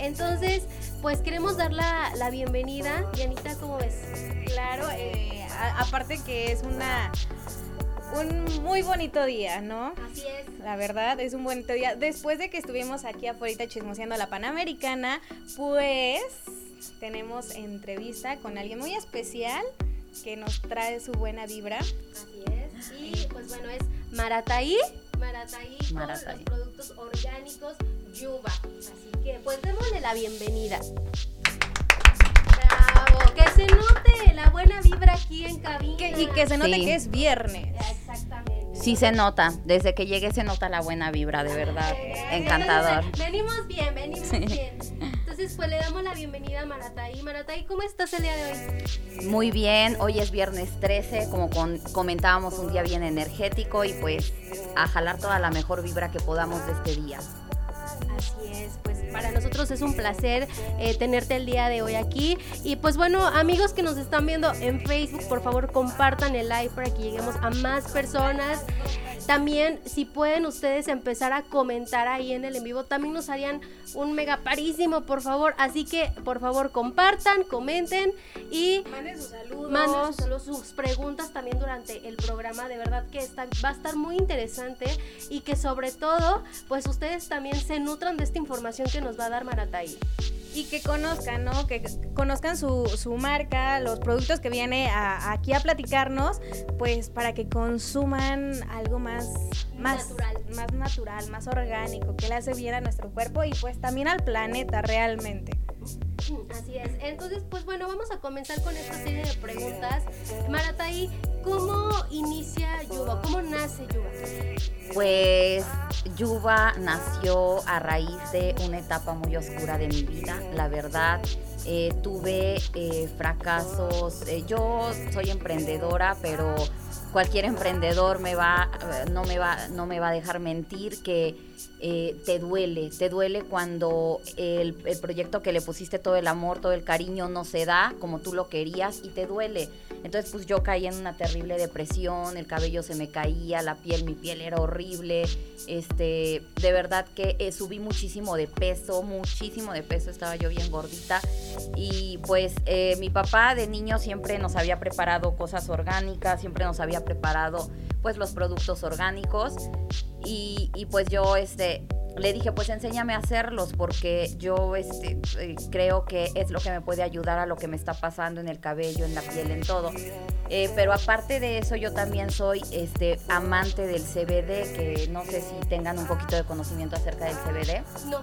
Entonces, pues queremos dar la, la bienvenida. Yanita, ¿cómo ves? Claro, eh, aparte que es una un muy bonito día, ¿no? Así es. La verdad, es un bonito día. Después de que estuvimos aquí afuera chismoseando la Panamericana, pues tenemos entrevista con alguien muy especial que nos trae su buena vibra. Así es. Y pues bueno, es Marataí. Marataí, con los productos orgánicos Yuba. Así que pues démosle la bienvenida. Bravo, que se note la buena vibra aquí en cabina. y que se note que es viernes. Exactamente. Sí se nota, desde que llegue se nota la buena vibra, de verdad. Encantador. venimos bien, venimos bien. Entonces, pues le damos la bienvenida a Maratay. Maratay, ¿cómo estás el día de hoy? Muy bien, hoy es viernes 13, como comentábamos, un día bien energético y pues a jalar toda la mejor vibra que podamos de este día. Así es, pues para nosotros es un placer eh, tenerte el día de hoy aquí. Y pues bueno, amigos que nos están viendo en Facebook, por favor compartan el live para que lleguemos a más personas. También, si pueden ustedes empezar a comentar ahí en el en vivo, también nos harían un mega parísimo, por favor. Así que, por favor, compartan, comenten y manden sus saludos. Manden sus, sus preguntas también durante el programa. De verdad que está, va a estar muy interesante y que sobre todo, pues ustedes también se nutran de esta información que nos va a dar Maratay y que conozcan, ¿no? Que conozcan su, su marca, los productos que viene aquí a platicarnos, pues para que consuman algo más, más natural. más natural, más orgánico, que le hace bien a nuestro cuerpo y pues también al planeta realmente. Así es. Entonces, pues bueno, vamos a comenzar con esta serie de preguntas. Maratay, ¿cómo inicia Yuba? ¿Cómo nace Yuba? Pues Yuba nació a raíz de una etapa muy oscura de mi vida. La verdad, eh, tuve eh, fracasos. Eh, yo soy emprendedora, pero cualquier emprendedor me va, no, me va, no me va a dejar mentir que eh, te duele, te duele cuando el, proyecto que le pusiste todo el amor, todo el cariño no se da como tú lo querías y te duele. Entonces pues yo caí en una terrible depresión, el cabello se me caía, la piel, mi piel era horrible, este, de verdad que eh, subí muchísimo de peso, muchísimo de peso, estaba yo bien gordita y pues eh, mi papá de niño siempre nos había preparado cosas orgánicas, siempre nos había preparado pues los productos orgánicos y, y pues yo este le dije, pues enséñame a hacerlos porque yo este, eh, creo que es lo que me puede ayudar a lo que me está pasando en el cabello, en la piel, en todo. Eh, pero aparte de eso, yo también soy este, amante del CBD, que no sé si tengan un poquito de conocimiento acerca del CBD. No.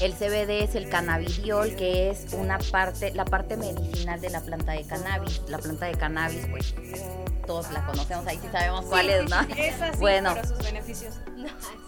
El CBD es el cannabidiol, que es una parte, la parte medicinal de la planta de cannabis. La planta de cannabis, pues todos la conocemos, ahí sí sabemos cuál es, ¿no? bueno, sus beneficios.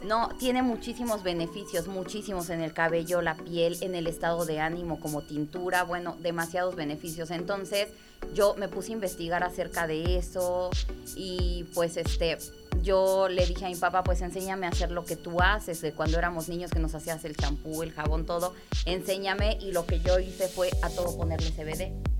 No, tiene muchísimos beneficios, muchísimos en el cabello, la piel, en el estado de ánimo como tintura, bueno, demasiados beneficios. Entonces, yo me puse a investigar acerca de eso y pues este yo le dije a mi papá, pues enséñame a hacer lo que tú haces, de cuando éramos niños que nos hacías el champú, el jabón, todo, enséñame y lo que yo hice fue a todo ponerle CBD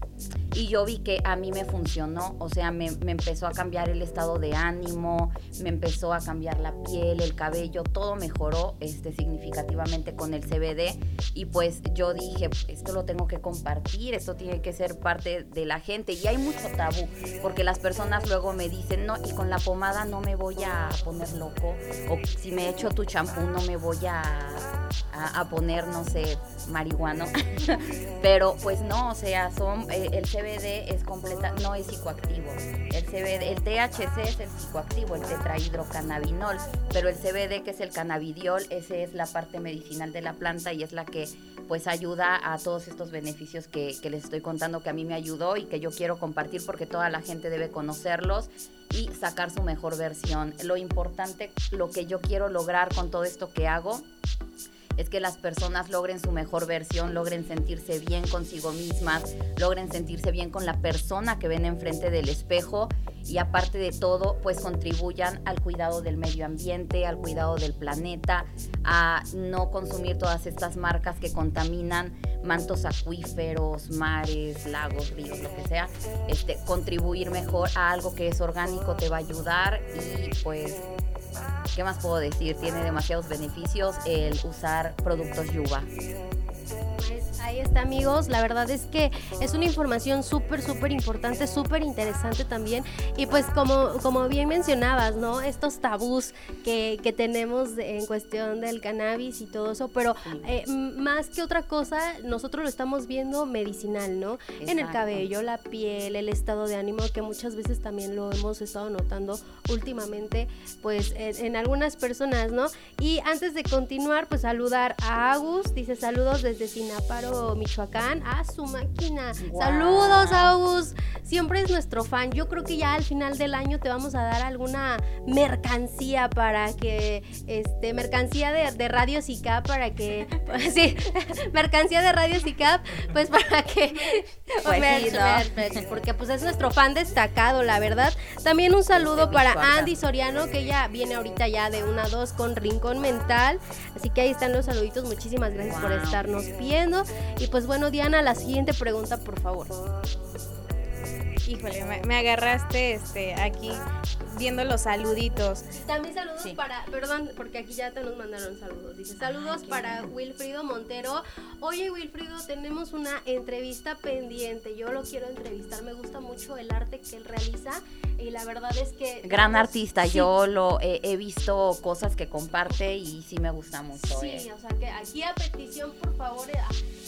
y yo vi que a mí me funcionó, o sea, me, empezó a cambiar el estado de ánimo, me empezó a cambiar la piel, el cabello, todo mejoró este, significativamente con el CBD y pues yo dije, esto lo tengo que compartir, esto tiene que ser parte de la gente. Y hay mucho tabú, porque las personas luego me dicen, no, y con la pomada no me voy a poner loco, o si me echo tu champú no me voy a, a, poner, no sé, marihuano, pero pues no, o sea, son, eh, el CBD es completa, no es psicoactivo. El CBD, el THC es el psicoactivo, el tetrahidrocannabinol, pero el CBD que es el cannabidiol, ese es la parte medicinal de la planta y es la que pues ayuda a todos estos beneficios que les estoy contando que a mí me ayudó y que yo quiero compartir porque toda la gente debe conocerlos y sacar su mejor versión. Lo importante, lo que yo quiero lograr con todo esto que hago es que las personas logren su mejor versión, logren sentirse bien consigo mismas, logren sentirse bien con la persona que ven enfrente del espejo y aparte de todo, pues contribuyan al cuidado del medio ambiente, al cuidado del planeta, a no consumir todas estas marcas que contaminan mantos acuíferos, mares, lagos, ríos, lo que sea. Este, contribuir mejor a algo que es orgánico te va a ayudar y pues ¿Qué más puedo decir? Tiene demasiados beneficios el usar productos Yuba. Ahí está amigos, la verdad es que es una información súper, súper importante, súper interesante también. Y pues como, como bien mencionabas, ¿no? Estos tabús que, que tenemos en cuestión del cannabis y todo eso, pero eh, más que otra cosa, nosotros lo estamos viendo medicinal, ¿no? En el cabello, la piel, el estado de ánimo, que muchas veces también lo hemos estado notando últimamente, pues en, algunas personas, ¿no? Y antes de continuar, pues saludar a Agus, dice saludos desde Sinaparo, Michoacán, a su máquina. Saludos, Agus. Siempre es nuestro fan. Yo creo que ya al final del año te vamos a dar alguna mercancía para que, este, mercancía de, de Radio SICAP para que, sí, mercancía de Radio SICAP, pues para que, pues porque pues es nuestro fan destacado, la verdad. También un saludo para Andy Soriano, que ya viene ahorita ya de una a dos con Rincón Mental. Así que ahí están los saluditos. Muchísimas gracias por estarnos viendo. Y pues bueno, Diana, la siguiente pregunta, por favor. Híjole, me, agarraste este aquí viendo los saluditos. También saludos para, perdón, porque aquí ya te nos mandaron saludos. Dice, saludos para Wilfrido Montero. Oye, Wilfrido, tenemos una entrevista pendiente. Yo lo quiero entrevistar. Me gusta mucho el arte que él realiza y la verdad es que... Gran artista. Yo lo he visto cosas que comparte y sí me gusta mucho. Sí, eh. o sea que aquí a petición, por favor, eh,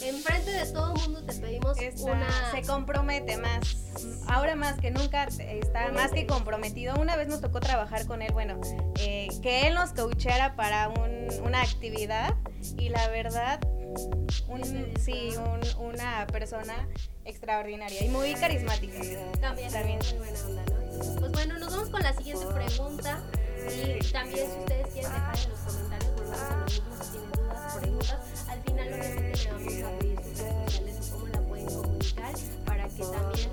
enfrente de todo el mundo te pedimos una... Se compromete más. Ahora más que nunca está más que comprometido. Una vez nos tocó trabajar con él, bueno, eh, que él nos coachara para una actividad y la verdad, sí, una persona extraordinaria y muy carismática. También, también. buena onda, ¿no? Pues bueno, nos vamos con la siguiente pregunta y también si ustedes quieren dejar en los comentarios, volvemos a lo mismo, si tienen dudas, preguntas, al final obviamente le vamos a pedir sus redes sociales o cómo la pueden comunicar para que también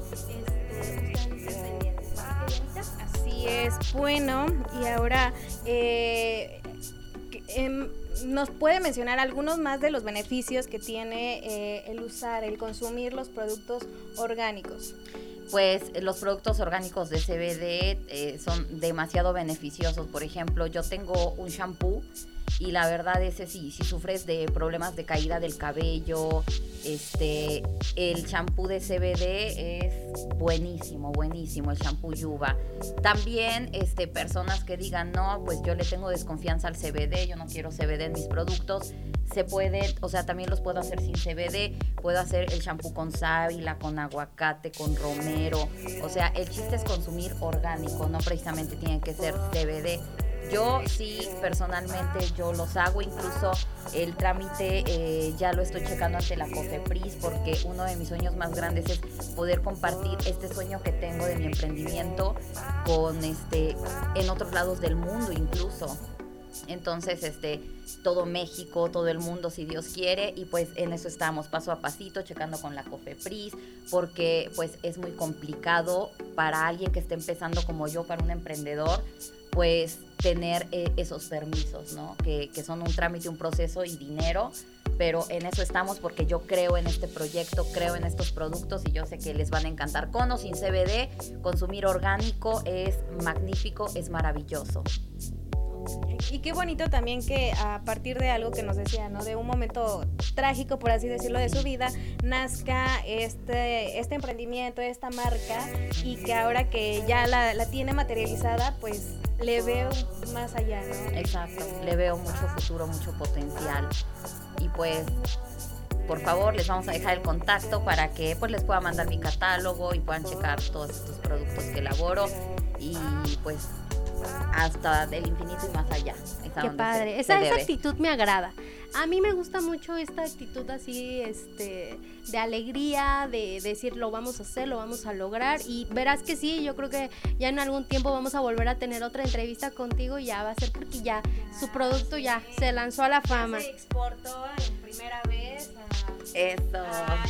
Así es, bueno, y ahora eh, em, nos puede mencionar algunos más de los beneficios que tiene eh, el usar, el consumir los productos orgánicos pues los productos orgánicos de CBD eh, son demasiado beneficiosos. Por ejemplo, yo tengo un shampoo y la verdad es que si, si sufres de problemas de caída del cabello, este, el champú de CBD es buenísimo, buenísimo, el champú Yuba. También este, personas que digan, no, pues yo le tengo desconfianza al CBD, yo no quiero CBD en mis productos, se puede, o sea, también los puedo hacer sin CBD, puedo hacer el champú con sábila, con aguacate, con romero, o sea, el chiste es consumir orgánico, no precisamente tiene que ser CBD yo sí, personalmente, yo los hago, incluso el trámite eh, ya lo estoy checando ante la COFEPRIS porque uno de mis sueños más grandes es poder compartir este sueño que tengo de mi emprendimiento con este en otros lados del mundo incluso. Entonces, este, todo México, todo el mundo, si Dios quiere, y pues en eso estamos, paso a pasito, checando con la COFEPRIS, porque pues es muy complicado para alguien que esté empezando como yo, para un emprendedor, pues tener eh, esos permisos, ¿no? Que, que, son un trámite, un proceso y dinero, pero en eso estamos porque yo creo en este proyecto, creo en estos productos y yo sé que les van a encantar. Con o sin CBD, consumir orgánico es magnífico, es maravilloso. Y qué bonito también que a partir de algo que nos decía, ¿no? De un momento trágico, por así decirlo, de su vida, nazca este, este emprendimiento, esta marca, y que ahora que ya la, la tiene materializada, pues le veo más allá, ¿no? Exacto, le veo mucho futuro, mucho potencial. Y pues por favor les vamos a dejar el contacto para que pues les pueda mandar mi catálogo y puedan checar todos estos productos que elaboro y pues hasta del infinito y más allá. Qué padre. esa, esa actitud me agrada. A mí me gusta mucho esta actitud así, este, de alegría, de, decir lo vamos a hacer, lo vamos a lograr. Y verás que sí, yo creo que ya en algún tiempo vamos a volver a tener otra entrevista contigo y ya va a ser porque ya, su producto ya se lanzó a la fama. Se exportó en primera vez a, Eso. a, Europa.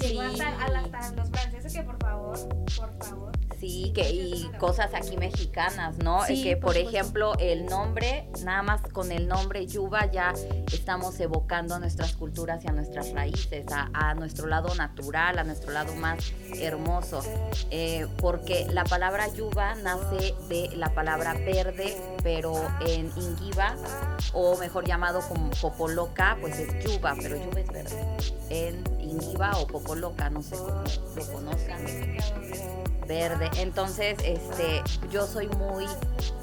Sí. a, los franceses que por favor, por favor Sí, que y cosas aquí mexicanas, ¿no? Sí, que por ejemplo el nombre, nada más con el nombre yuba ya estamos evocando a nuestras culturas y a nuestras raíces, a, a nuestro lado natural, a nuestro lado más hermoso. Eh, porque la palabra yuba nace de la palabra verde, pero en ingiba, o mejor llamado como popoloca, pues es yuba, pero yuba es verde. En ingiba o popoloca, no sé cómo lo conozcan Entonces, este, yo soy muy,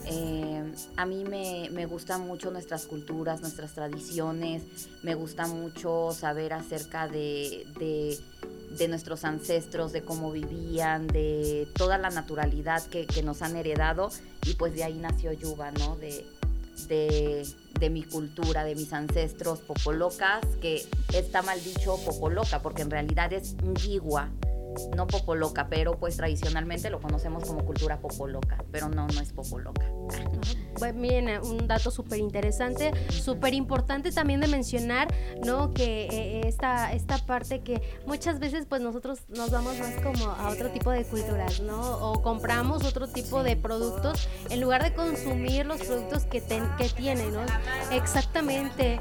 eh, a mí me, me gustan mucho nuestras culturas, nuestras tradiciones, me gusta mucho saber acerca de, de, de nuestros ancestros, de cómo vivían, de toda la naturalidad que, nos han heredado. Y pues de ahí nació Yuba, ¿no? De, de, de mi cultura, de mis ancestros popolocas, que está mal dicho popoloca, porque en realidad es ngigua, no popoloca, pero pues tradicionalmente lo conocemos como cultura popoloca, pero no, no es popoloca. Bueno, miren, eh, un dato súper interesante, súper importante también de mencionar, ¿no? Que eh, esta, esta parte que muchas veces pues nosotros nos vamos más como a otro tipo de culturas, ¿no? O compramos otro tipo de productos en lugar de consumir los productos que, ten- que tienen, ¿no? Exactamente.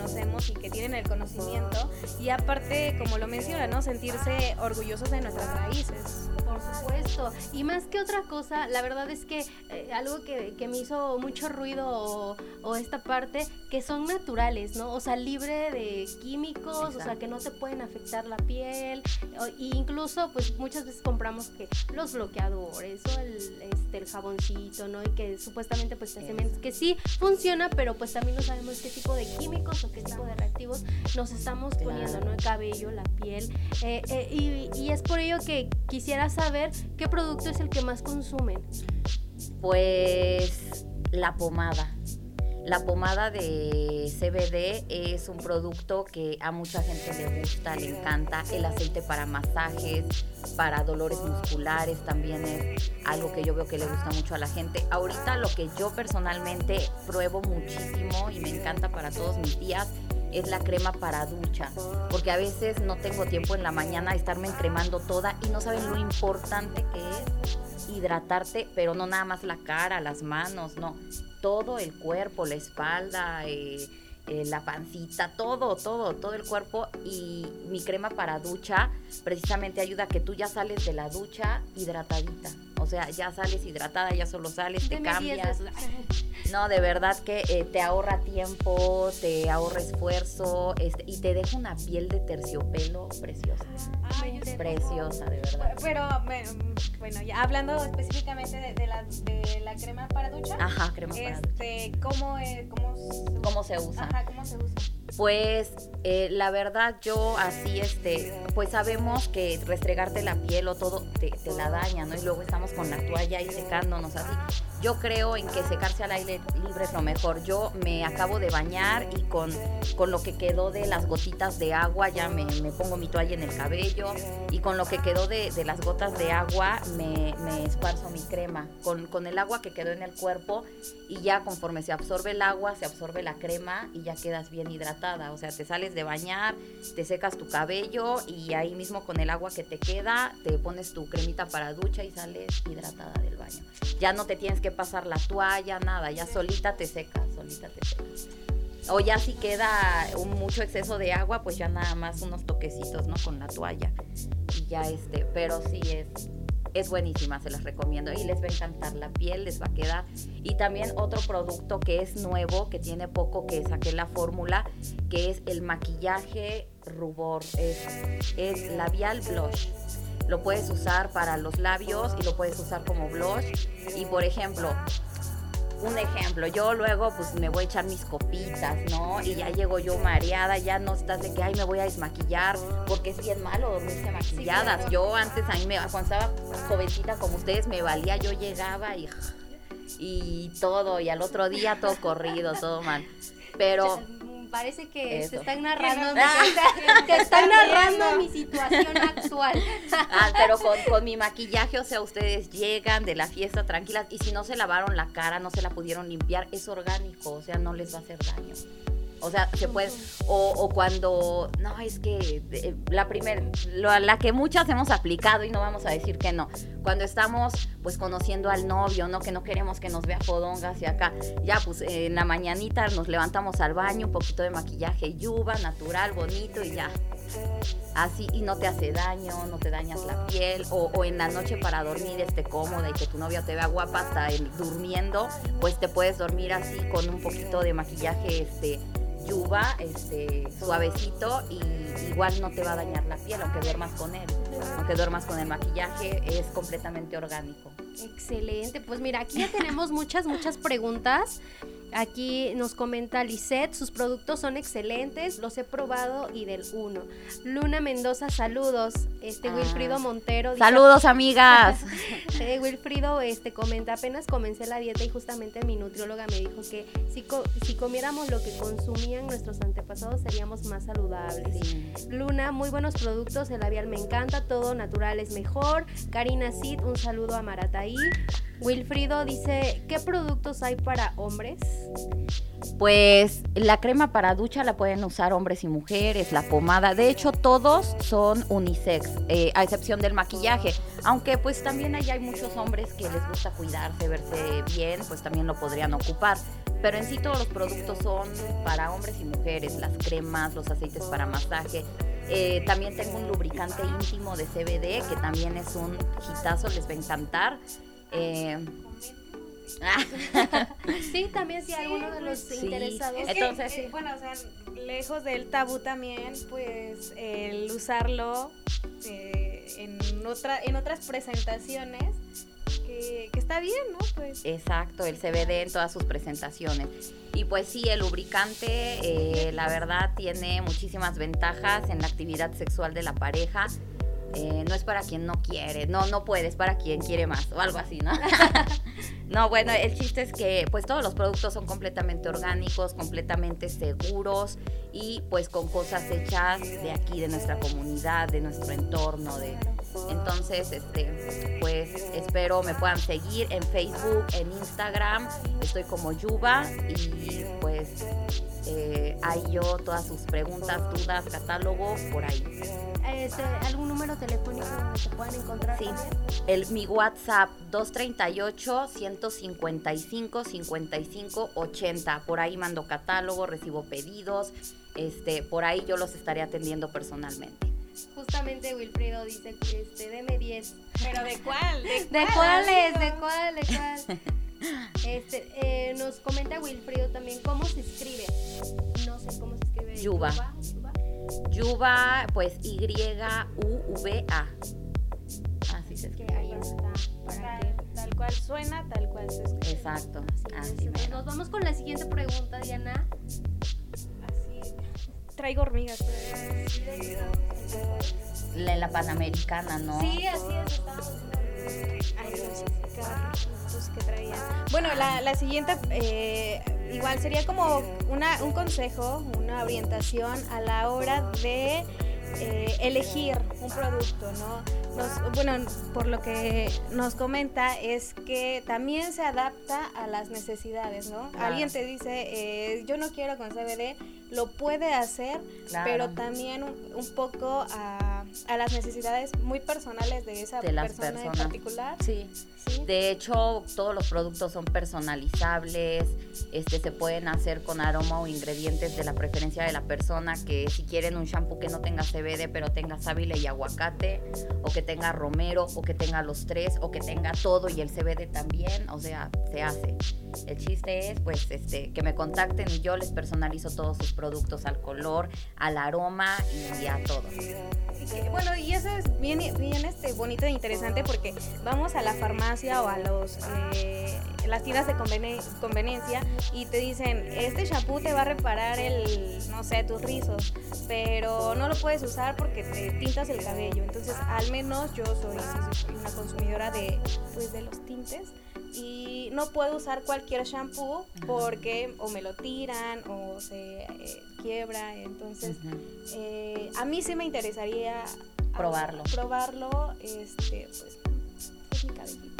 Conocemos y que tienen el conocimiento y aparte como lo menciona no sentirse orgullosos de nuestras raíces Por supuesto. Y más que otra cosa, la verdad es que eh, algo que, que me hizo mucho ruido o, o esta parte, que son naturales, ¿no? O sea, libre de químicos, o sea, Exacto. que no te pueden afectar la piel. o- y incluso, pues muchas veces compramos que los bloqueadores o el, este, el jaboncito, ¿no? Y que supuestamente pues te hacen que sí funciona, pero pues también no sabemos qué tipo de químicos o qué tipo de reactivos nos estamos poniendo. ¿no? El cabello, la piel. Eh, eh, y, y es por ello que quisiera saber qué producto es el que más consumen. Pues la pomada. La pomada de CBD es un producto que a mucha gente le gusta, le encanta. El aceite para masajes, para dolores musculares también es algo que yo veo que le gusta mucho a la gente. Ahorita lo que yo personalmente pruebo muchísimo y me encanta para todos mis días es la crema para ducha, porque a veces no tengo tiempo en la mañana de estarme encremando toda y no saben lo importante que es hidratarte, pero no nada más la cara, las manos, no, todo el cuerpo, la espalda, eh, eh, la pancita, todo, todo, todo el cuerpo y mi crema para ducha precisamente ayuda a que tú ya sales de la ducha hidratadita. O sea, ya sales hidratada, ya solo sales, te Deme 10 cambias. No, de verdad que eh, te ahorra tiempo, te ahorra esfuerzo este, y te deja una piel de terciopelo preciosa. Ay. Preciosa, de verdad. pero me- bueno ya hablando específicamente de, de la, de la crema para ducha Ajá, crema para ducha. este cómo cómo, se- ¿Cómo se usa? ajá cómo se usa Pues eh, la verdad yo así, este, pues sabemos que restregarte la piel o todo te, la daña, ¿no? Y luego estamos con la toalla ahí secándonos así. Yo creo en que secarse al aire libre es lo mejor. Yo me acabo de bañar y con, con lo que quedó de las gotitas de agua ya me, pongo mi toalla en el cabello y con lo que quedó de, de las gotas de agua me, esparzo mi crema. Con, con el agua que quedó en el cuerpo y ya conforme se absorbe el agua, se absorbe la crema y ya quedas bien O sea, te sales de bañar, te secas tu cabello y ahí mismo con el agua que te queda, te pones tu cremita para ducha y sales hidratada del baño. Ya no te tienes que pasar la toalla, nada, ya solita te secas, solita te secas. O ya si queda mucho exceso de agua, pues ya nada más unos toquecitos, ¿no? Con la toalla. Y ya este, pero sí es, es buenísima, se las recomiendo. Y les va a encantar la piel, les va a quedar. Y también otro producto que es nuevo, que tiene poco que saqué la fórmula, que es el maquillaje rubor. Es, es labial blush. Lo puedes usar para los labios y lo puedes usar como blush. Y por ejemplo, un ejemplo, yo luego pues me voy a echar mis copitas, ¿no? Y ya llego yo mareada, ya no estás de que, ay, me voy a desmaquillar, porque es bien malo dormirse maquilladas. claro. Yo antes, a mí me, cuando estaba jovencita como ustedes, me valía, yo llegaba y, y todo, y al otro día todo corrido, todo mal. Pero Parece que Eso. te están narrando, mi- te están narrando mi situación actual. Ah, pero con, con mi maquillaje, o sea, ustedes llegan de la fiesta tranquilas y si no se lavaron la cara, no se la pudieron limpiar, es orgánico, o sea, no les va a hacer daño. O sea, se puede, o, cuando, no, es que eh, la primera, la que muchas hemos aplicado y no vamos a decir que no, cuando estamos pues conociendo al novio, ¿no? Que no queremos que nos vea fodongas y acá, ya pues en la mañanita nos levantamos al baño, un poquito de maquillaje yuba, natural, bonito y ya. Así, y no te hace daño, no te dañas la piel, o, en la noche para dormir esté cómoda y que tu novio te vea guapa hasta durmiendo, pues te puedes dormir así con un poquito de maquillaje este yuba, este suavecito y igual no te va a dañar la piel aunque duermas con él. Aunque duermas con el maquillaje, es completamente orgánico. Excelente, pues mira, aquí ya tenemos muchas, muchas preguntas. Aquí nos comenta Lisette, sus productos son excelentes, los he probado y del uno. Luna Mendoza, saludos. Este Ah. Wilfrido Montero. dice- Saludos amigas. Wilfrido este, comenta, apenas comencé la dieta y justamente mi nutrióloga me dijo que si, co- si comiéramos lo que consumían nuestros antepasados seríamos más saludables. Sí. Luna, muy buenos productos, el labial me encanta, todo natural es mejor. Karina Sid, un saludo a Marataí. Wilfrido dice, ¿qué productos hay para hombres? Pues la crema para ducha la pueden usar hombres y mujeres, la pomada, de hecho todos son unisex, eh, a excepción del maquillaje, aunque pues también ahí hay muchos hombres que les gusta cuidarse, verse bien, pues también lo podrían ocupar. Pero en sí todos los productos son para hombres y mujeres, las cremas, los aceites para masaje. Eh, también tengo un lubricante íntimo de CBD que también es un hitazo, les va a encantar. Eh, Sí, también si Sí, alguno de los sí. interesados. Es que, Entonces, eh, bueno, o sea, lejos del tabú también, pues el usarlo eh, en, otra, en otras presentaciones, que, que está bien, ¿no? Pues Exacto, el CBD en todas sus presentaciones. Y pues sí, el lubricante, eh, la verdad, tiene muchísimas ventajas en la actividad sexual de la pareja. Eh, no es para quien no quiere, no, no puede, es para quien quiere más o algo así, ¿no? no, bueno, el chiste es que pues todos los productos son completamente orgánicos, completamente seguros y pues con cosas hechas de aquí, de nuestra comunidad, de nuestro entorno, de, entonces, este, pues espero me puedan seguir en Facebook, en Instagram. Estoy como Yuba y pues eh, ahí yo todas sus preguntas, dudas, catálogo por ahí. Este, ¿Algún número telefónico donde te puedan encontrar? Sí. El, mi WhatsApp 238 155 55 80. Por ahí mando catálogo, recibo pedidos. Este, por ahí yo los estaré atendiendo personalmente. Justamente Wilfrido dice, este, deme 10. ¿Pero de cuál? ¿De, ¿De cuál, cuáles? amigo? ¿De cuál? ¿De cuál? Este, eh, nos comenta Wilfrido también cómo se escribe. No sé cómo se escribe. Yuba. Yuba. Yuba, pues Y-U-V-A. Así se Que escribe. ahí está. Para que Tal, tal cual suena, tal cual se escucha. Exacto. Así Así es. Nos vamos con la siguiente pregunta, Diana. Traigo hormigas. La, la Panamericana, ¿no? Sí, así es. Estábamos Ay, los carritos que traía. Bueno, la, la siguiente eh, igual sería como una, un consejo, una orientación a la hora de eh, elegir un producto, ¿no? Nos- bueno, por lo que nos comenta es que también se adapta a las necesidades, ¿no? Claro. Alguien te dice, eh, yo no quiero con CBD, lo puede hacer, Claro. pero también un, un poco a, a las necesidades muy personales de esa De las persona en particular. Sí. Sí. De hecho, todos los productos son personalizables, este, se pueden hacer con aroma o ingredientes de la preferencia de la persona, que si quieren un shampoo que no tenga CBD, pero tenga sábila y aguacate, o que tenga romero, o que tenga los tres, o que tenga todo y el CBD también, o sea, se hace. El chiste es, pues, este, que me contacten y yo les personalizo todos sus productos al color, al aroma y a todo. Y que, bueno, y eso es bien, bien este, bonito e interesante porque vamos a la farmacia o a los eh, las tiendas de conveni- conveniencia y te dicen, este shampoo te va a reparar el, no sé, tus rizos, pero no lo puedes usar porque te tintas el cabello. Entonces, al menos yo soy, una consumidora de, pues, de los tintes y no puedo usar cualquier shampoo porque o me lo tiran o se eh, quiebra. Entonces, eh, a mí sí me interesaría Probarlo. probarlo, este, pues, es mi cabellito.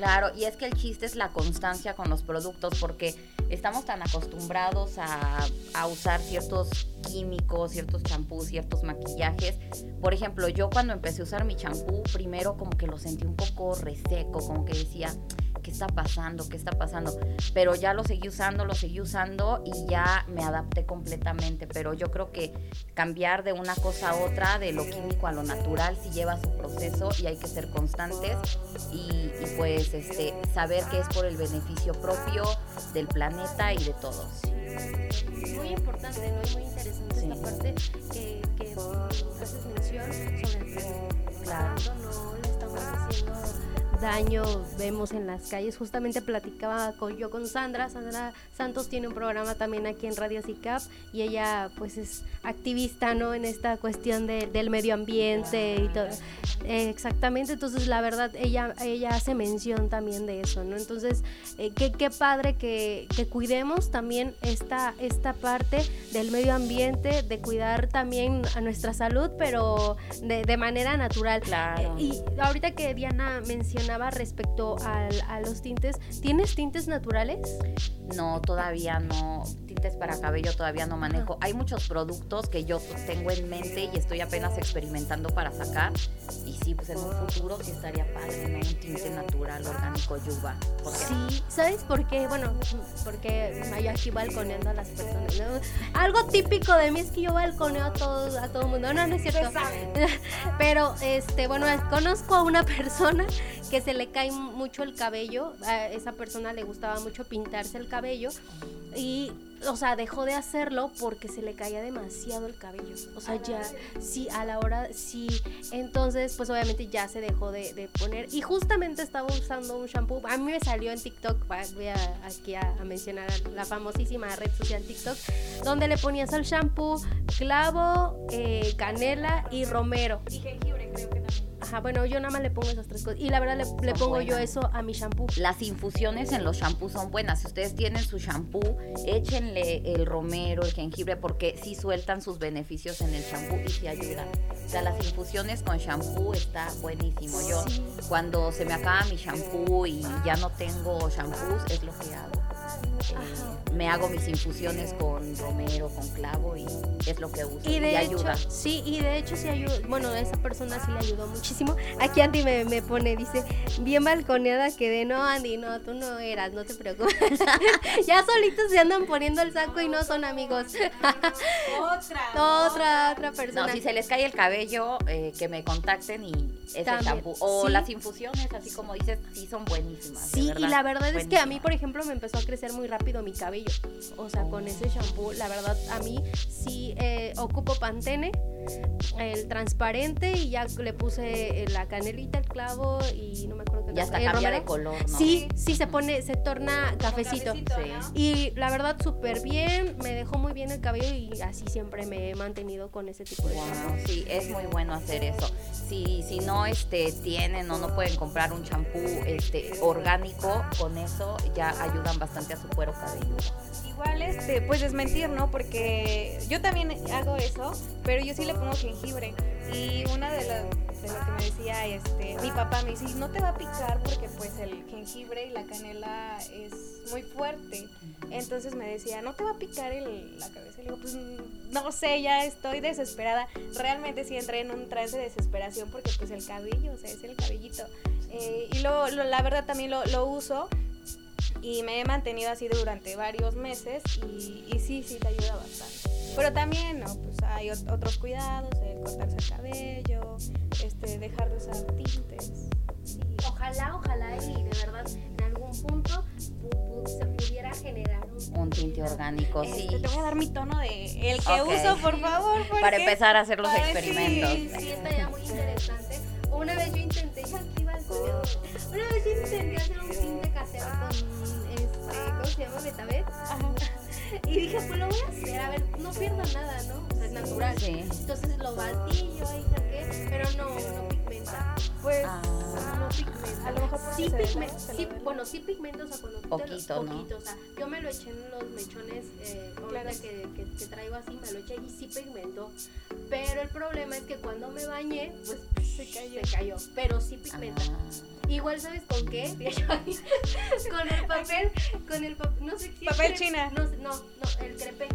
Claro, y es que el chiste es la constancia con los productos, porque estamos tan acostumbrados a, usar ciertos químicos, ciertos champús, ciertos maquillajes. Por ejemplo, yo cuando empecé a usar mi champú, primero como que lo sentí un poco reseco, como que decía, ¿qué está pasando? ¿Qué está pasando? Pero ya lo seguí usando, lo seguí usando y ya me adapté completamente. Pero yo creo que cambiar de una cosa a otra, de lo químico a lo natural, sí lleva su proceso y hay que ser constantes y, pues este, saber que es por el beneficio propio del planeta y de todos. Muy importante, ¿no? Muy interesante esta parte que, que haces mención sobre el Claro. No le estamos haciendo daño vemos en las calles. Justamente platicaba con, yo con Sandra. Sandra Santos tiene un programa también aquí en Radio CICAP y ella pues es activista, ¿no? En esta cuestión del medio ambiente y todo. exactamente, entonces la verdad ella, ella hace mención también de eso, ¿no? Entonces, eh, qué, padre que, cuidemos también esta, esta parte del medio ambiente, de cuidar también a nuestra salud, pero de, manera natural. Claro. y ahorita que Diana menciona respecto a los tintes, ¿tienes tintes naturales? No, todavía no. Tintes para cabello todavía no manejo. Hay muchos productos que yo tengo en mente y estoy apenas experimentando para sacar. Y sí, pues en un futuro sí estaría padre, ¿no? Un tinte natural, orgánico, yuba. Sí, ¿sabes por qué? Bueno, porque yo aquí balconeando a las personas. Algo típico de mí es que yo balconeo a todo, a todo el mundo. No, no es cierto. Pero, este, bueno, conozco a una persona que se le cae mucho el cabello. A esa persona le gustaba mucho pintarse el cabello y o sea, dejó de hacerlo porque se le caía demasiado el cabello. O sea, ya, sí, a la hora, sí. Entonces, pues obviamente ya se dejó de, poner. Y justamente estaba usando un shampoo. A mí me salió en TikTok, voy a, aquí a, mencionar la famosísima red social TikTok, donde le ponías al shampoo clavo, eh, canela y romero. Y jengibre, creo que también. Ajá, bueno, yo nada más le pongo esas tres cosas. Y la verdad le, pongo yo eso a mi shampoo. Las infusiones en los shampoos son buenas. Si ustedes tienen su shampoo, échenle el romero, el jengibre, porque sí sueltan sus beneficios en el shampoo y sí ayudan. O sea, las infusiones con shampoo está buenísimo. Yo cuando se me acaba mi shampoo y ya no tengo shampoos, es lo que hago. Me hago mis infusiones con romero, con clavo y es lo que uso. Y, de ayuda. Sí, y de hecho sí ayuda. Bueno, a esa persona sí le ayudó muchísimo. Aquí Andy me, me pone, dice, bien balconeada quedé. No, Andy, no, tú no eras, no te preocupes. ya solitos se andan poniendo el saco y no son amigos. otra, otra. Otra persona. No, si se les cae el cabello, eh, que me contacten y ese shampoo. O las infusiones, así como dices, sí son buenísimas. Sí, y la verdad es que a mí, por ejemplo, me empezó a crecer muy rápido mi cabello. O sea, con ese shampoo, la verdad, a mí sí eh, ocupo Pantene, el transparente, y ya le puse eh, la canelita, el clavo y no me acuerdo qué Ya hasta cambia de color, ¿no? Sí, sí, se pone, se torna cafecito. Y la verdad, súper bien, me dejó muy bien el cabello y así siempre me he mantenido con ese tipo de wow, Sí, es muy bueno hacer eso. Si, si no este, tienen o no pueden comprar un champú este, orgánico, con eso ya ayudan bastante a su cuero cabelludo. Igual, este, pues desmentir, ¿no? Porque yo también hago eso, pero yo sí le pongo jengibre. Y una de las de lo que me decía este mi papá me dice no te va a picar porque pues el jengibre y la canela es muy fuerte entonces me decía no te va a picar el, la cabeza y le digo pues no sé ya estoy desesperada realmente sí entré en un trance de desesperación porque pues el cabello o sea es el cabellito eh, y lo, la verdad también lo, lo uso y me he mantenido así durante varios meses y, y sí, sí te ayuda bastante. Pero también, ¿no? Pues hay otros cuidados, el cortarse el cabello, este, dejar de usar tintes. Ojalá, ojalá y de verdad en algún punto se pudiera generar un, tinte orgánico, este, sí. Te voy a dar mi tono de el que uso, por favor. Para empezar a hacer los experimentos. Sí, sí, estaría muy interesante. Una vez yo intenté, yo aquí va una vez yo intenté hacer un tinte casero con ¿cómo se llama? Betabel. Y dije, pues lo voy a hacer, a ver, no pierdo nada, ¿no? O sea, es natural. Entonces lo batí yo ahí saqué, pero no, no pigmenta. Pues ah. no pigmenta. A lo mejor sí pigmenta. Sí, bueno, sí pigmenta, o sea, cuando poquito, ¿no? poquito, o sea, yo me lo eché en los mechones, eh, claro. que, que, que, traigo así, me lo eché y sí pigmentó. Pero el problema es que cuando me bañé, pues Se cayó. se cayó, pero sí pigmenta. Ah, Igual, ¿sabes con qué? con el papel, con el papel, no sé si Papel china. No, no, no, el crepé.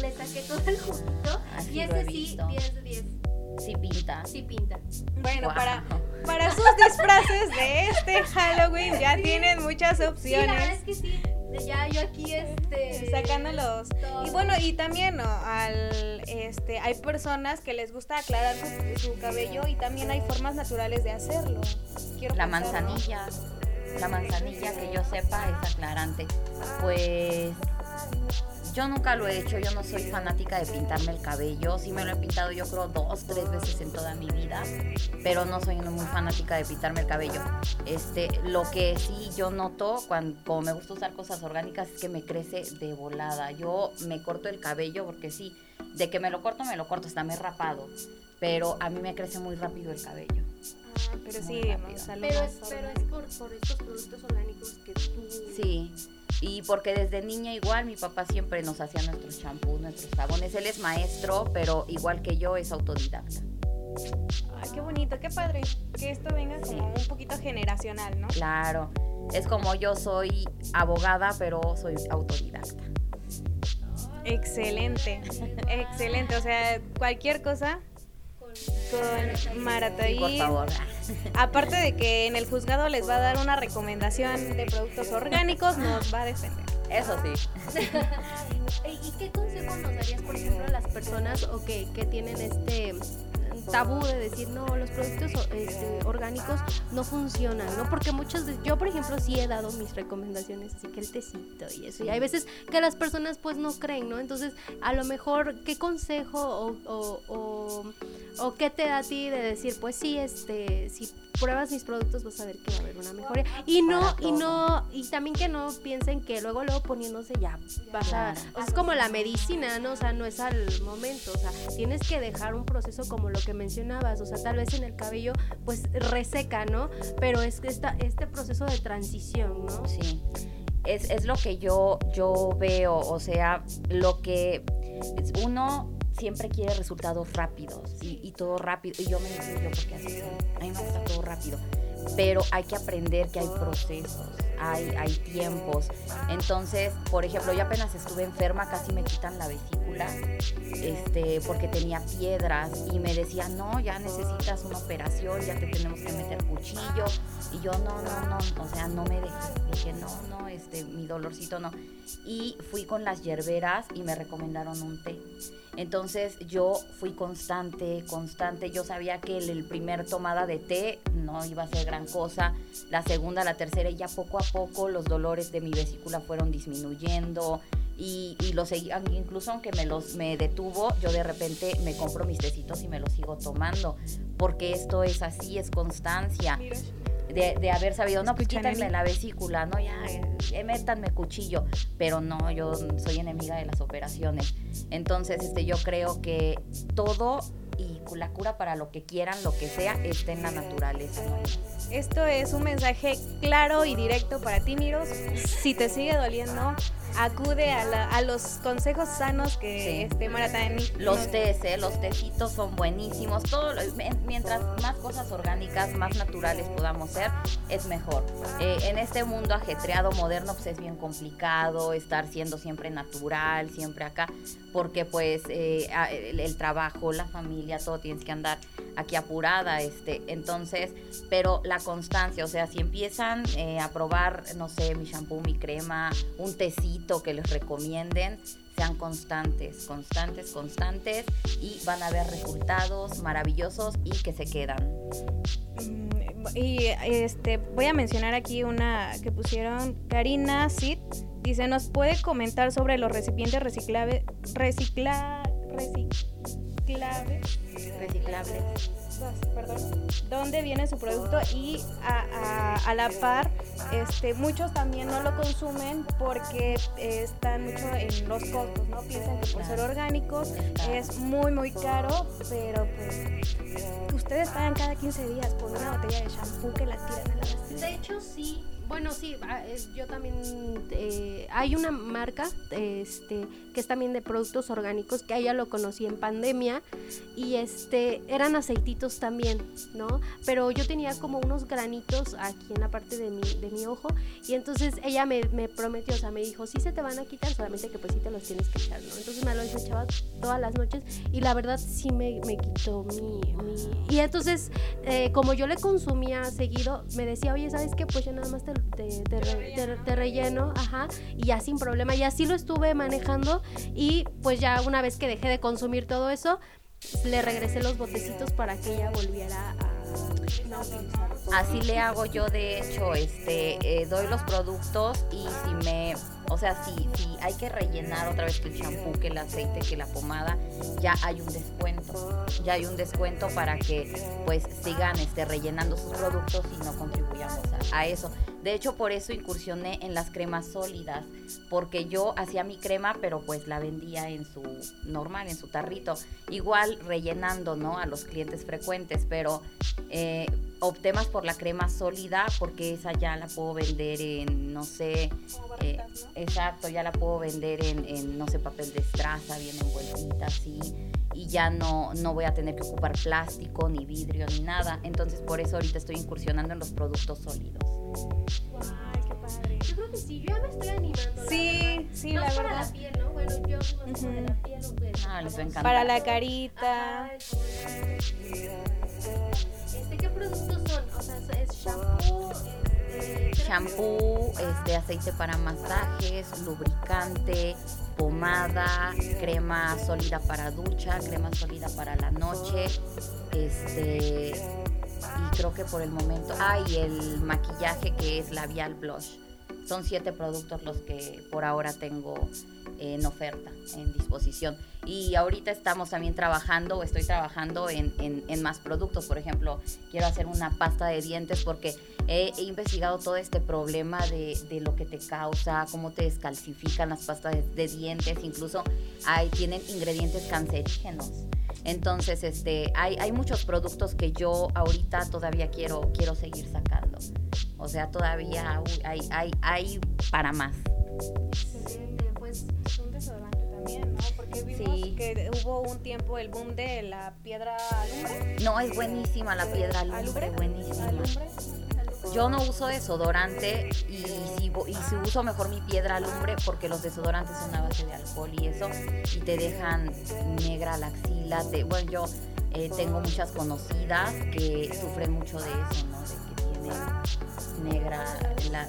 Le saqué todo el juguito Ah, y lo he ese sí, visto. 10 de 10. Sí pinta. Sí pinta. Bueno, para, para sus disfraces de este Halloween ya tienen muchas Sí, la verdad opciones. es que sí. Ya yo aquí, este. sacándolos todo. y bueno y también ¿no? al este hay personas que les gusta aclarar su, su cabello y también hay formas naturales de hacerlo Quiero La pensar, ¿no? manzanilla. La manzanilla que yo sepa es aclarante. Pues yo nunca lo he hecho, yo no soy fanática de pintarme el cabello. Sí me lo he pintado yo creo dos, tres veces en toda mi vida, pero no soy muy fanática de pintarme el cabello. Este, lo que sí yo noto cuando como me gusta usar cosas orgánicas es que me crece de volada. Yo me corto el cabello porque sí, de que me lo corto, me lo corto, está me rapado, pero a mí me crece muy rápido el cabello. Ah, pero Muy sí rápido. Pero más es, pero es por, por estos productos orgánicos que tú. Sí, y porque desde niña igual mi papá siempre nos hacía nuestros champús, nuestros jabones. Él es maestro, pero igual que yo es autodidacta. Ay, qué bonito qué padre que esto venga como un poquito generacional no Claro, es como yo soy abogada, pero soy autodidacta. excelente excelente o sea cualquier cosa con Marataí por favor. aparte de que en el juzgado les va a dar una recomendación de productos orgánicos nos va a defender Eso sí. ¿Y qué consejo nos darías, por ejemplo, a las personas o que, que tienen este tabú de decir no los productos este, orgánicos no funcionan no porque muchos de- yo por ejemplo sí he dado mis recomendaciones así que el tecito y eso y hay veces que las personas pues no creen no entonces a lo mejor qué consejo o, o, o, o qué te da a ti de decir pues sí este si pruebas mis productos vas a ver que va a haber una mejoría y no y no y también que no piensen que luego luego poniéndose ya vas a Claro. o sea, es como la medicina no o sea no es al momento o sea tienes que dejar un proceso como lo que mencionabas o sea tal vez en el cabello pues reseca no pero es que esta, este proceso de transición no Sí. Es, es lo que yo, yo veo, o sea, lo que uno siempre quiere resultados rápidos y, y todo rápido, y yo me incluyo porque así a mí me gusta todo rápido, pero hay que aprender que hay procesos, hay, hay tiempos. Entonces, por ejemplo, yo apenas estuve enferma, casi me quitan la vesícula, este, porque tenía piedras y me decían, no, ya necesitas una operación, ya te tenemos que meter cuchillo. Y yo, no, no, no, o sea, no me dejé. Dije, no, no, este, mi dolorcito no. Y fui con las hierberas y me recomendaron un té. Entonces yo fui constante, constante. Yo sabía que el, el primer tomada de té no iba a ser gran cosa. La segunda, la tercera, y ya poco a poco los dolores de mi vesícula fueron disminuyendo. Y, y lo seguí, aunque incluso aunque me los me detuvo, yo de repente me compro mis tecitos y me los sigo tomando. Porque esto es así, es constancia de, de haber sabido, no, pues quítenme la vesícula, no, ya, métanme cuchillo, pero no, yo soy enemiga de las operaciones. Entonces, este, yo creo que todo y la cura para lo que quieran, lo que sea, está en la naturaleza. Esto es un mensaje claro y directo para ti, Miros. Si te sigue doliendo, acude a, la- a los consejos sanos que Sí. este Maratán Los tés, ¿eh? los tecitos son buenísimos. Todo, mientras más cosas orgánicas, más naturales podamos ser, es mejor. Eh, en este mundo ajetreado, moderno, pues es bien complicado estar siendo siempre natural, siempre acá, porque pues eh, el, el trabajo, la familia, todo tienes que andar aquí apurada, este, entonces, pero la constancia, o sea, si empiezan eh, a probar, no sé, mi shampoo, mi crema, un tecito que les recomienden, sean constantes, constantes, constantes y van a ver resultados maravillosos y que se quedan. Mm, Y este voy a mencionar aquí una que pusieron Karina Sid. Dice, ¿nos puede comentar sobre los recipientes reciclables? Recicla, reciclables. Reciclables. perdón, dónde viene su producto y a, a- a la par, este, muchos también no lo consumen porque eh, están mucho en los costos, ¿no? Piensan que por ser orgánicos es muy, muy caro, pero pues ustedes pagan cada 15 días por una botella de shampoo que la tiran a la basura. De hecho, sí, bueno, sí, ah, yo también eh, hay una marca este que es también de productos orgánicos que ella lo conocí en pandemia y este eran aceititos también, ¿no? Pero yo tenía como unos granitos aquí en la parte de mi, de mi ojo y entonces ella me, me prometió, o sea, me dijo, sí se te van a quitar, solamente que pues sí te los tienes que echar, ¿no? Entonces me los echaba todas las noches y la verdad sí me, me quitó mi, Y entonces, eh, como yo le consumía seguido, me decía, oye, ¿sabes qué? Pues ya nada más te, relleno, ajá, y ya sin problema. Y así lo estuve manejando y pues ya una vez que dejé de consumir todo eso, le regresé los botecitos para que ella volviera a Así le hago yo, de hecho, este, eh, doy los productos y si me, o sea, si, si hay que rellenar otra vez que el champú, que el aceite, que la pomada, ya hay un descuento, ya hay un descuento para que pues sigan este, rellenando sus productos y no contribuyamos a eso. De hecho, por eso incursioné en las cremas sólidas, porque yo hacía mi crema, pero pues la vendía en su normal, en su tarrito, igual rellenando, ¿no? A los clientes frecuentes, pero eh, opté más por la crema sólida porque esa ya la puedo vender en, no sé, eh, exacto, ya la puedo vender en, en, no sé, papel de estraza, bien envueltita, así y ya no, no voy a tener que ocupar plástico, ni vidrio, ni nada. Entonces por eso ahorita estoy incursionando en los productos sólidos. Ay, qué padre. Yo creo que sí, yo ya me estoy animando. Sí, sí, la verdad. Para la piel, ¿no? Bueno, yo no uh de la piel, pues, Ah, les va a encantar. Para la carita. este, ¿qué productos son? O sea, es shampoo, shampoo, este aceite para masajes, lubricante, pomada, crema sólida para ducha, crema sólida para la noche, este y creo que por el momento, ah, y el maquillaje que es labial blush. Son siete productos los que por ahora tengo en oferta, en disposición. Y ahorita estamos también trabajando, estoy trabajando en, en, más productos. Por ejemplo, quiero hacer una pasta de dientes porque he, investigado todo este problema de, de, lo que te causa, cómo te descalcifican las pastas de, dientes, incluso hay, tienen ingredientes cancerígenos. Entonces, este, hay, hay muchos productos que yo ahorita todavía quiero, quiero seguir sacando. O sea, todavía hay, hay, hay para más. Excelente, pues un desodorante también, ¿no? Porque vimos que hubo un tiempo el boom de la piedra alumbre. No, es buenísima la piedra alumbre, buenísima. ¿Alumbre? Yo no uso desodorante y si, y si uso mejor mi piedra alumbre porque los desodorantes son a base de alcohol y eso y te dejan negra la axila. bueno, yo eh, tengo muchas conocidas que sufren mucho de eso, ¿no? De que tienen negra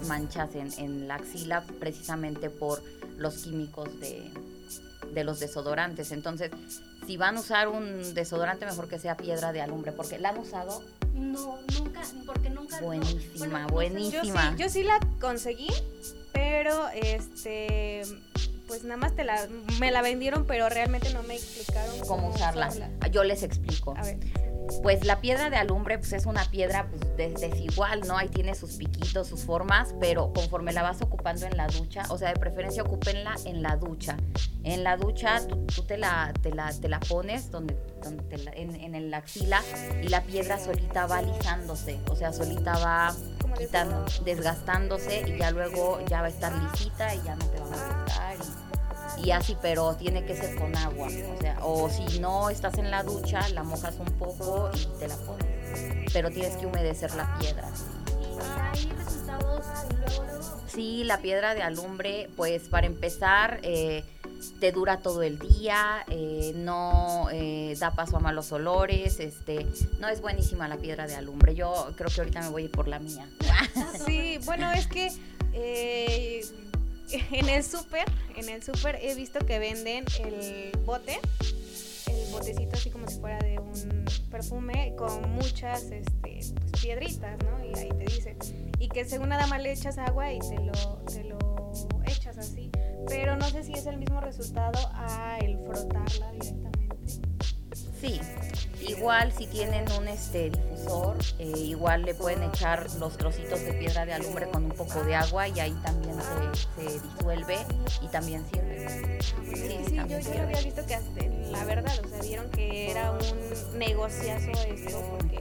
manchas en, en la axila precisamente por los químicos de, de los desodorantes. Entonces, si van a usar un desodorante, mejor que sea piedra de alumbre, porque la han usado. No, nunca, porque nunca. Buenísima, buenísima. Yo sí, la conseguí, pero este pues nada más te la, me la vendieron, pero realmente no me explicaron cómo, usarla. Yo les explico. A ver pues la piedra de alumbre pues es una piedra pues, desigual, ¿no? Ahí tiene sus piquitos, sus formas, pero conforme la vas ocupando en la ducha, o sea, de preferencia ocúpenla en la ducha. En la ducha tú, te, la, te, la, te la pones donde, en, en, el axila y la piedra solita va alisándose, o sea, solita va quitando, desgastándose y ya luego ya va a estar lisita y ya no te va a molestar. Y, y así, pero tiene que ser con agua. O sea, o si no estás en la ducha, la mojas un poco y te la pones. Pero tienes que humedecer la piedra. Sí, la piedra de alumbre, pues para empezar, eh, te dura todo el día, eh, no eh, da paso a malos olores, este, no es buenísima la piedra de alumbre. Yo creo que ahorita me voy a ir por la mía. Sí, bueno, es que en el súper, en el súper he visto que venden el bote, el botecito así como si fuera de un perfume con muchas este, pues, piedritas, ¿no? Y ahí te dice. Y que según nada más le echas agua y te lo, te lo echas así. Pero no sé si es el mismo resultado a el frotarla directamente. Sí, igual si tienen un este difusor, eh, igual le pueden echar los trocitos de piedra de alumbre con un poco de agua y ahí también se, disuelve y también sirve. Sí, sí, yo, yo había visto que hasta, la verdad, o sea, vieron que era un negociazo esto porque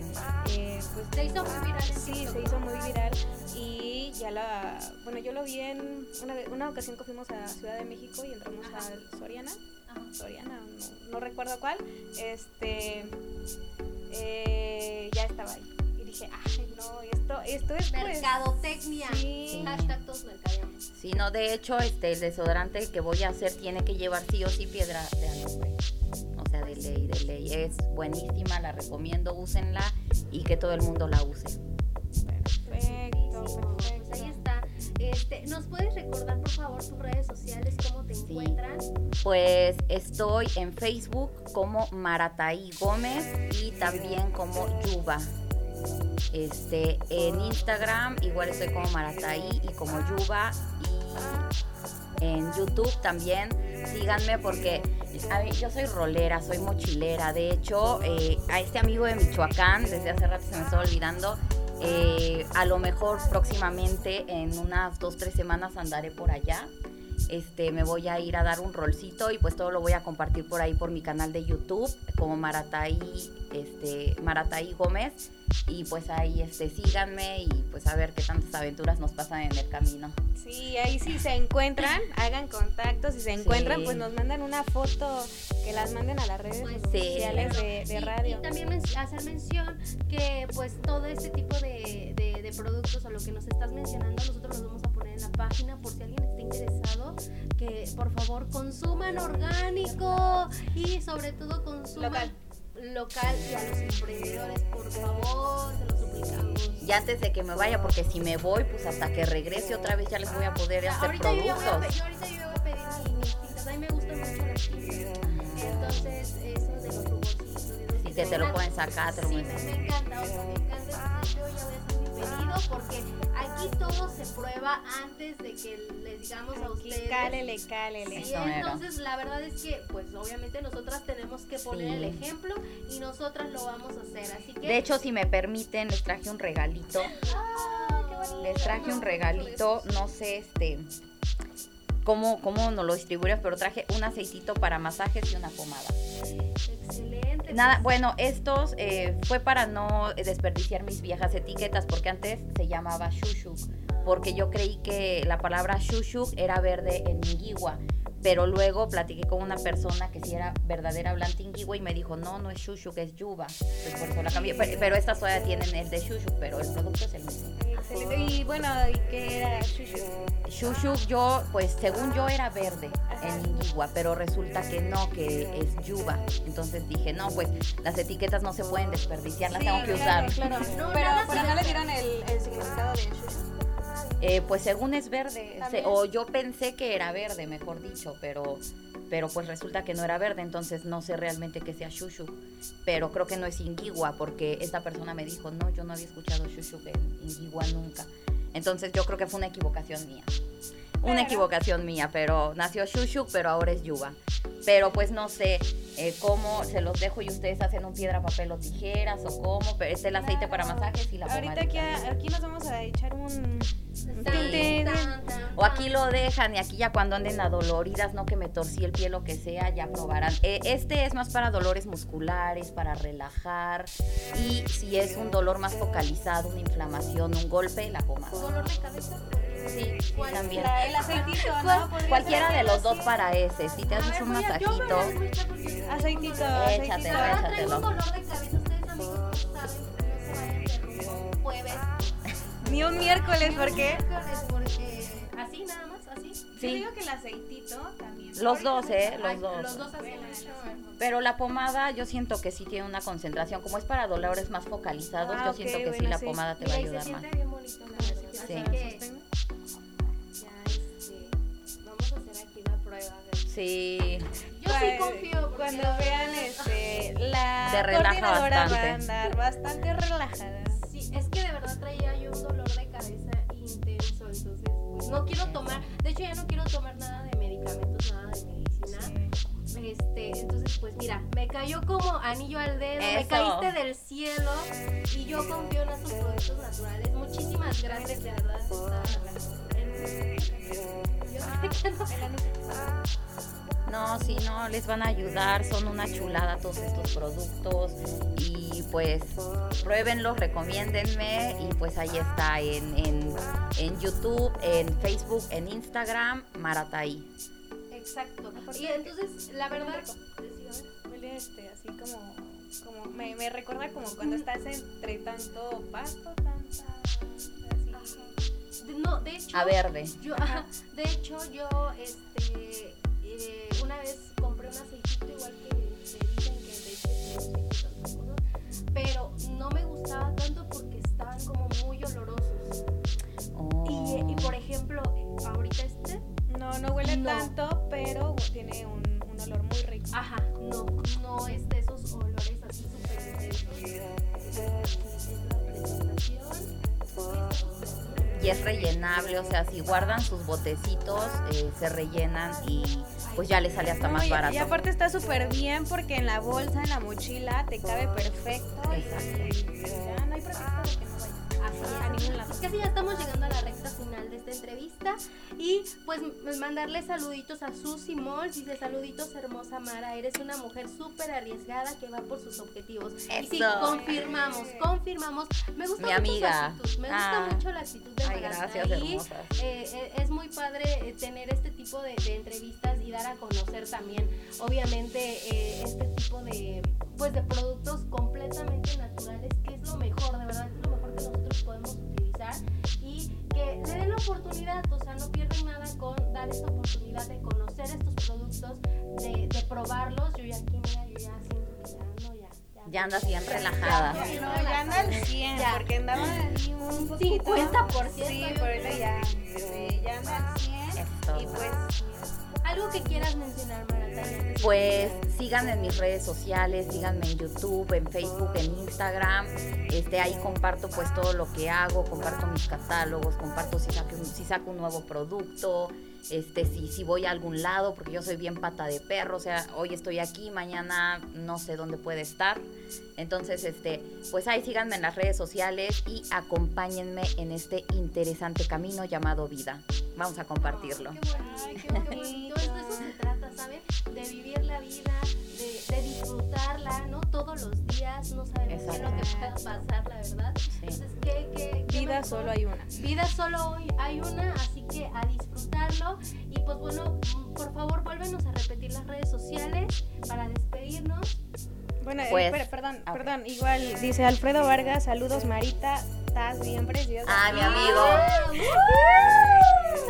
eh, pues, se hizo muy viral. Sí, se hizo muy viral y ya la, bueno, yo lo vi en una, una ocasión que fuimos a Ciudad de México y entramos a Soriana, Soriana, no, no, recuerdo cuál, este, eh, ya estaba ahí. Y dije, ay, no, esto, esto es pues, mercadotecnia. sí. Hashtag todos mercadeamos. Sí, no, de hecho, este, el desodorante que voy a hacer tiene que llevar sí o sí piedra de azufre. O sea, de ley, de ley. Es buenísima, la recomiendo, úsenla y que todo el mundo la use. Este, ¿Nos puedes recordar, por favor, tus redes sociales, cómo te encuentran? Pues estoy en Facebook como Marataí Gómez y también como Yuba. Este, en Instagram igual estoy como Marataí y como Yuba y en YouTube también síganme porque a mí- yo soy rolera, soy mochilera. De hecho, eh, a este amigo de Michoacán, desde hace rato se me estaba olvidando, eh, a lo mejor próximamente en unas dos, tres semanas andaré por allá. Este, me voy a ir a dar un rolcito y pues todo lo voy a compartir por ahí por mi canal de YouTube como Marataí, este, Marataí Gómez y pues ahí este, síganme y pues a ver qué tantas aventuras nos pasan en el camino. Sí, ahí sí se encuentran, hagan contacto, si se encuentran, Sí. pues nos mandan una foto, que las manden a las redes Pues, sí. sociales de, de radio. Y, también men- hacer mención que pues todo este tipo de, de- de productos o lo que nos estás mencionando nosotros los vamos a poner en la página por si alguien interesado que por favor consuman orgánico y sobre todo consuman Local. local y a los emprendedores por favor se los suplicamos Y antes de que me vaya, porque si me voy, pues hasta que regrese otra vez ya les voy a poder hacer ahorita yo, ya voy a, productos. yo ahorita yo voy a pedir mi- mis tintas a mí me gustan mucho las tintas entonces eso de los de Sí, que te lo pueden sacar, te lo Sí, pueden me, me encanta, o sea, me encanta. Yo ya voy a hacer porque aquí todo se prueba antes de que les digamos a ustedes. cálele, cálele. Sí, mero. entonces la verdad es que, pues obviamente nosotras tenemos que poner Sí. el ejemplo y nosotras lo vamos a hacer. Así que. De hecho, si me permiten, les traje un regalito. ¡Ah, qué bonito! Les traje un regalito, no sé este cómo, cómo nos lo distribuirás, pero traje un aceitito para masajes y una pomada. Excelente. Nada, bueno, estos eh, fue para no desperdiciar mis viejas etiquetas, porque antes se llamaba shushuk, porque yo creí que la palabra shushuk era verde en Inguigua, pero luego platiqué con una persona que sí era verdadera hablante Inguigua y me dijo, no, no es shushuk, es yuba, pues por eso la pero, pero estas todavía tienen el de shushuk, pero el producto es el mismo. Excelente. Y bueno, ¿y qué era Shushu? Shushuk yo, pues según yo era verde en Inguigua, pero resulta que no, que es yuba. Entonces dije, no, pues las etiquetas no se pueden desperdiciar, las Sí, tengo que claro, usar. claro. No, pero, pero no le dieron el, el significado de Shushu. Eh, pues según es verde, se- También. o yo pensé que era verde, mejor dicho, pero, pero pues resulta que no era verde, entonces no sé realmente que sea shushu. Pero creo que no es Inguigua, porque esta persona me dijo, no, yo no había escuchado shushu en Inguigua nunca. Entonces yo creo que fue una equivocación mía. Una equivocación mía, pero nació shushu, pero ahora es yuba. Pero pues no sé eh, cómo se los dejo y ustedes hacen un piedra, papel o tijeras o cómo, pero este es el aceite para masajes y la Ahorita aquí, aquí nos vamos a echar un... O aquí lo dejan y aquí ya cuando anden adoloridas, no que me torcí el pie, lo que sea, ya probarán. Eh, este es más para dolores musculares, para relajar. Y si es un dolor más focalizado, una inflamación, un golpe, la pomada. ¿Dolor de cabeza? Sí, también. La- el aceitito, Cualquiera de los dos para ese. Si te haces un masajito. Aceitito, aceitito. Échatelo, échatelo. dolor de cabeza. Ni un miércoles, ¿por qué? Miércoles, porque así nada más, así. Yo digo que el aceitito también. Los dos, ¿eh? Los dos. Los dos. Pero la pomada yo siento que sí tiene una concentración. Como es para dolores más focalizados, Ah, yo ok, siento que sí bueno, la sí. pomada te va a ayudar más. siente bien bonito. Sí. Que ya, este, vamos a hacer aquí la prueba. de- Sí. Yo sí Pues, confío. porque Cuando vean este, la Te relaja coordinadora va bastante. a andar bastante relajada. Sí, es que de verdad traía yo un dolor no quiero tomar, de hecho ya no quiero tomar nada de medicamentos, nada de medicina. Este, entonces pues mira, me cayó como anillo al dedo, me caíste del cielo y yo confío en estos productos naturales. Muchísimas gracias, de verdad. está- en- yo- No, sí, no, les van a ayudar, son una chulada todos estos productos y pues pruébenlos, recomiéndenme y pues ahí está en, en, en YouTube, en Facebook, en Instagram, Marataí. Exacto. Y entonces, la verdad, huele este, así como, como me, me recuerda como cuando estás entre tanto pasto, tanta así. No, de hecho, A verde. Yo, de hecho, yo, este, eh, una vez compré un aceitito igual que te dicen que de pero no me gustaba tanto porque estaban como muy olorosos. Oh. Y, y, por ejemplo, ahorita este, No, no huele No. tanto, pero tiene un, un olor muy rico. ajá, no, no es de esos olores así súper y es rellenable, o sea, si guardan sus botecitos, eh, se rellenan y pues ya les sale hasta No, más y- barato. Y aparte está súper bien porque en la bolsa, en la mochila, te cabe perfecto. Exacto. y ya no hay pretexto de que no A ningún lado. Casi ya estamos llegando a la recta final de esta entrevista y pues mandarle saluditos a Susy Mols, dice saluditos hermosa Mara, eres una mujer súper arriesgada que va por sus objetivos. Y sí, confirmamos, confirmamos. Me gusta Mi mucho amiga. su actitud, me gusta Ah. mucho la actitud de Ay, gracias, y, eh, eh, es muy padre eh, tener este tipo de, de entrevistas y dar a conocer también, obviamente, eh, este tipo de, pues, de productos completamente naturales, que es lo mejor, de verdad, que nosotros podemos utilizar y que le den la oportunidad, o sea, no pierden nada con dar esta oportunidad de conocer estos productos, de, de probarlos. Yo ya aquí, mira, yo ya siento que ya, no, ya. Ya andas bien relajada. Ya, No, ya anda al 100, Ya. porque andaba ahí un poquito. 50%, Sí, por eso ya, sí, ya anda al 100. Eso. Y pues, Algo que quieras mencionar, Pues síganme en mis redes sociales, síganme en YouTube, en Facebook, en Instagram. Este, ahí comparto pues todo lo que hago, comparto mis catálogos, comparto si saco si saco un nuevo producto, este, si, si voy a algún lado, porque yo soy bien pata de perro, o sea, hoy estoy aquí, mañana no sé dónde puede estar. Entonces, este, pues ahí síganme en las redes sociales y acompáñenme en este interesante camino llamado vida. Vamos a compartirlo. Se trata. De vivir la vida, de, disfrutarla, ¿no? Todos los días, no sabemos qué es lo que pueda pasar, la verdad. Sí. Entonces, ¿qué, qué, qué vida mejor? solo hay una. Vida solo hoy hay una, así que a disfrutarlo. Y pues bueno, por favor, vuélvenos a repetir las redes sociales para despedirnos. Bueno, eh, Pues, espera, perdón, perdón. Igual dice Alfredo Vargas, saludos Marita, estás bien preciosa. Ah, mi amigo.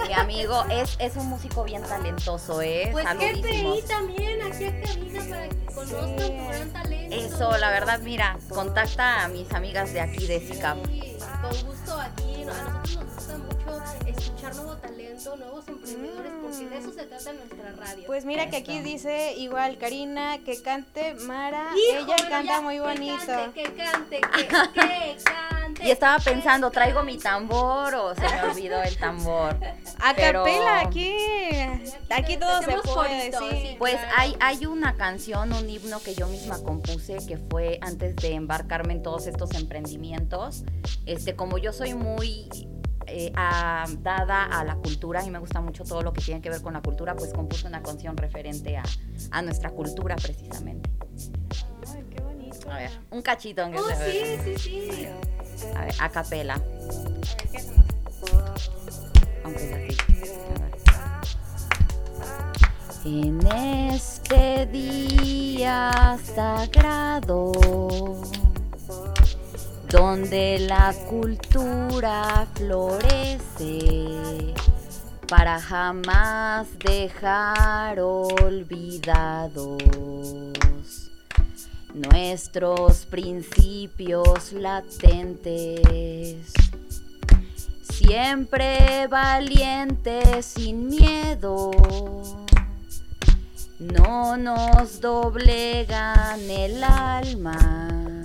Mi amigo es, es un músico bien talentoso, ¿eh? Pues qué Saludísimos. pedí también aquí a cabina para que conozcan Sí. tu gran talento. Eso, la verdad, mira, contacta a mis amigas de aquí de SICAP. Sí, con gusto aquí. A nosotros nos gusta mucho escuchar nuevo talento, nuevos emprendedores, porque de eso se trata nuestra radio. Pues mira que aquí dice igual Karina que cante Mara, Hijo, ella bueno, canta ya, muy bonito. Que cante, que cante, que, que cante. Y estaba que pensando, ¿traigo mi tambor o se me olvidó el tambor? A Pero- capela aquí, aquí todo se puede corito, decir. sí. Pues Claro. hay, hay una canción, un himno que yo misma compuse que fue antes de embarcarme en todos estos emprendimientos. Este, como yo soy muy eh, a- dada a la cultura y me gusta mucho todo lo que tiene que ver con la cultura, pues compuse una canción referente a, a nuestra cultura precisamente. Ay, qué bonito. A ver, un cachito aunque Oh, sea. sí, sí, sí. A ver, a capela. En este día sagrado, donde la cultura florece, para jamás dejar olvidados nuestros principios latentes. Siempre valientes sin miedo, no nos doblegan el alma.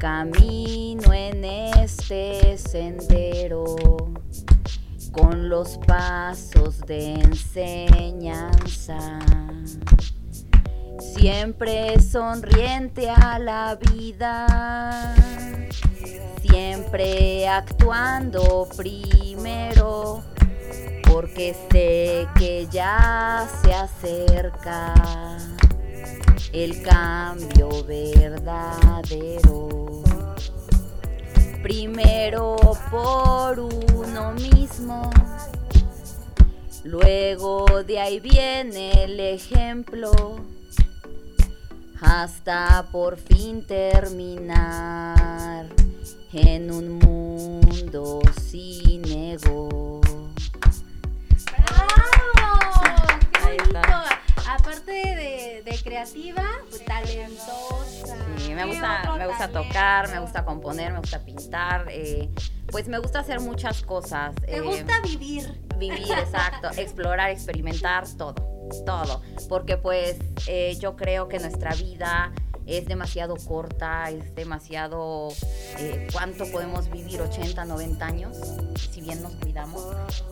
Camino en este sendero con los pasos de enseñanza. Siempre sonriente a la vida, siempre actuando primero porque sé que ya se acerca el cambio verdadero. Primero por uno mismo, luego de ahí viene el ejemplo, hasta por fin terminar en un mundo sin ego. De, de creativa, pues talentosa. Sí, me ¿Qué gusta, me gusta talento? tocar, me gusta componer, me gusta pintar, eh, pues me gusta hacer muchas cosas. Te eh, gusta vivir. vivir, exacto, explorar, experimentar, todo, todo. Porque pues eh, yo creo que nuestra vida es demasiado corta, es demasiado... eh, ¿Cuánto podemos vivir? 80, 90 años, si bien nos cuidamos.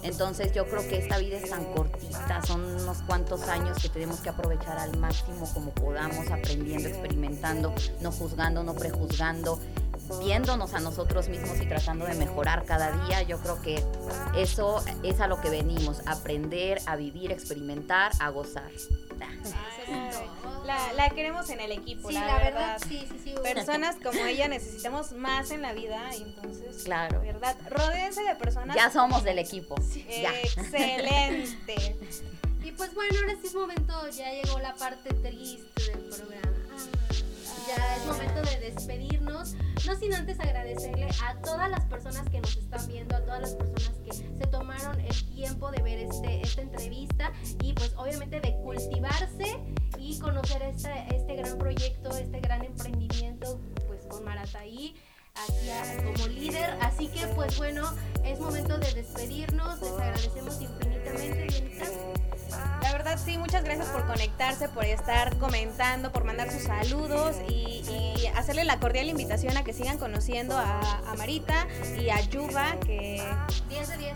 Entonces yo creo que esta vida es tan cortita, son unos cuantos años que tenemos que aprovechar al máximo como podamos, aprendiendo, experimentando, no juzgando, no prejuzgando viéndonos a nosotros mismos y tratando de mejorar cada día, yo creo que eso es a lo que venimos, aprender, a vivir, experimentar, a gozar. La, la queremos en el equipo, Sí, la, la verdad, verdad. sí, sí, sí. Personas como ella necesitamos más en la vida, y entonces, Claro. verdad, rodéense de personas. Ya somos del equipo. Ya. Excelente. Y pues bueno, ahora sí es momento, ya llegó la parte triste del programa. Ya es momento de despedirnos, no sin antes agradecerle a todas las personas que nos están viendo, a todas las personas que se tomaron el tiempo de ver este, esta entrevista y pues obviamente de cultivarse y conocer este, este gran proyecto, este gran emprendimiento pues con Marataí aquí a- como líder. Así que pues bueno, es momento de despedirnos, les agradecemos infinitamente, Dianita. La verdad, sí, muchas gracias por conectarse, por estar comentando, por mandar sus saludos y, y hacerle la cordial invitación a que sigan conociendo a, a Marita y a Yuba, que 10 de 10.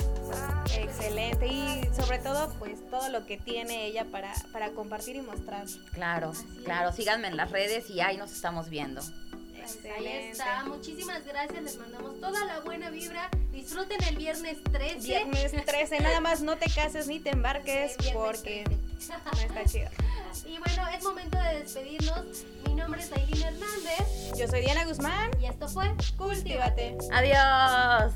excelente. Y sobre todo, pues todo lo que tiene ella para, para compartir y mostrar. Claro, Así es. claro, síganme en las redes y ahí nos estamos viendo. Ahí está. Muchísimas gracias. Les mandamos toda la buena vibra. Disfruten el viernes 13. Viernes 13. Nada más no te cases ni te embarques porque no está chido. Y bueno, es momento de despedirnos. Mi nombre es Aileen Hernández. Yo soy Diana Guzmán. Y esto fue Cultívate. Adiós.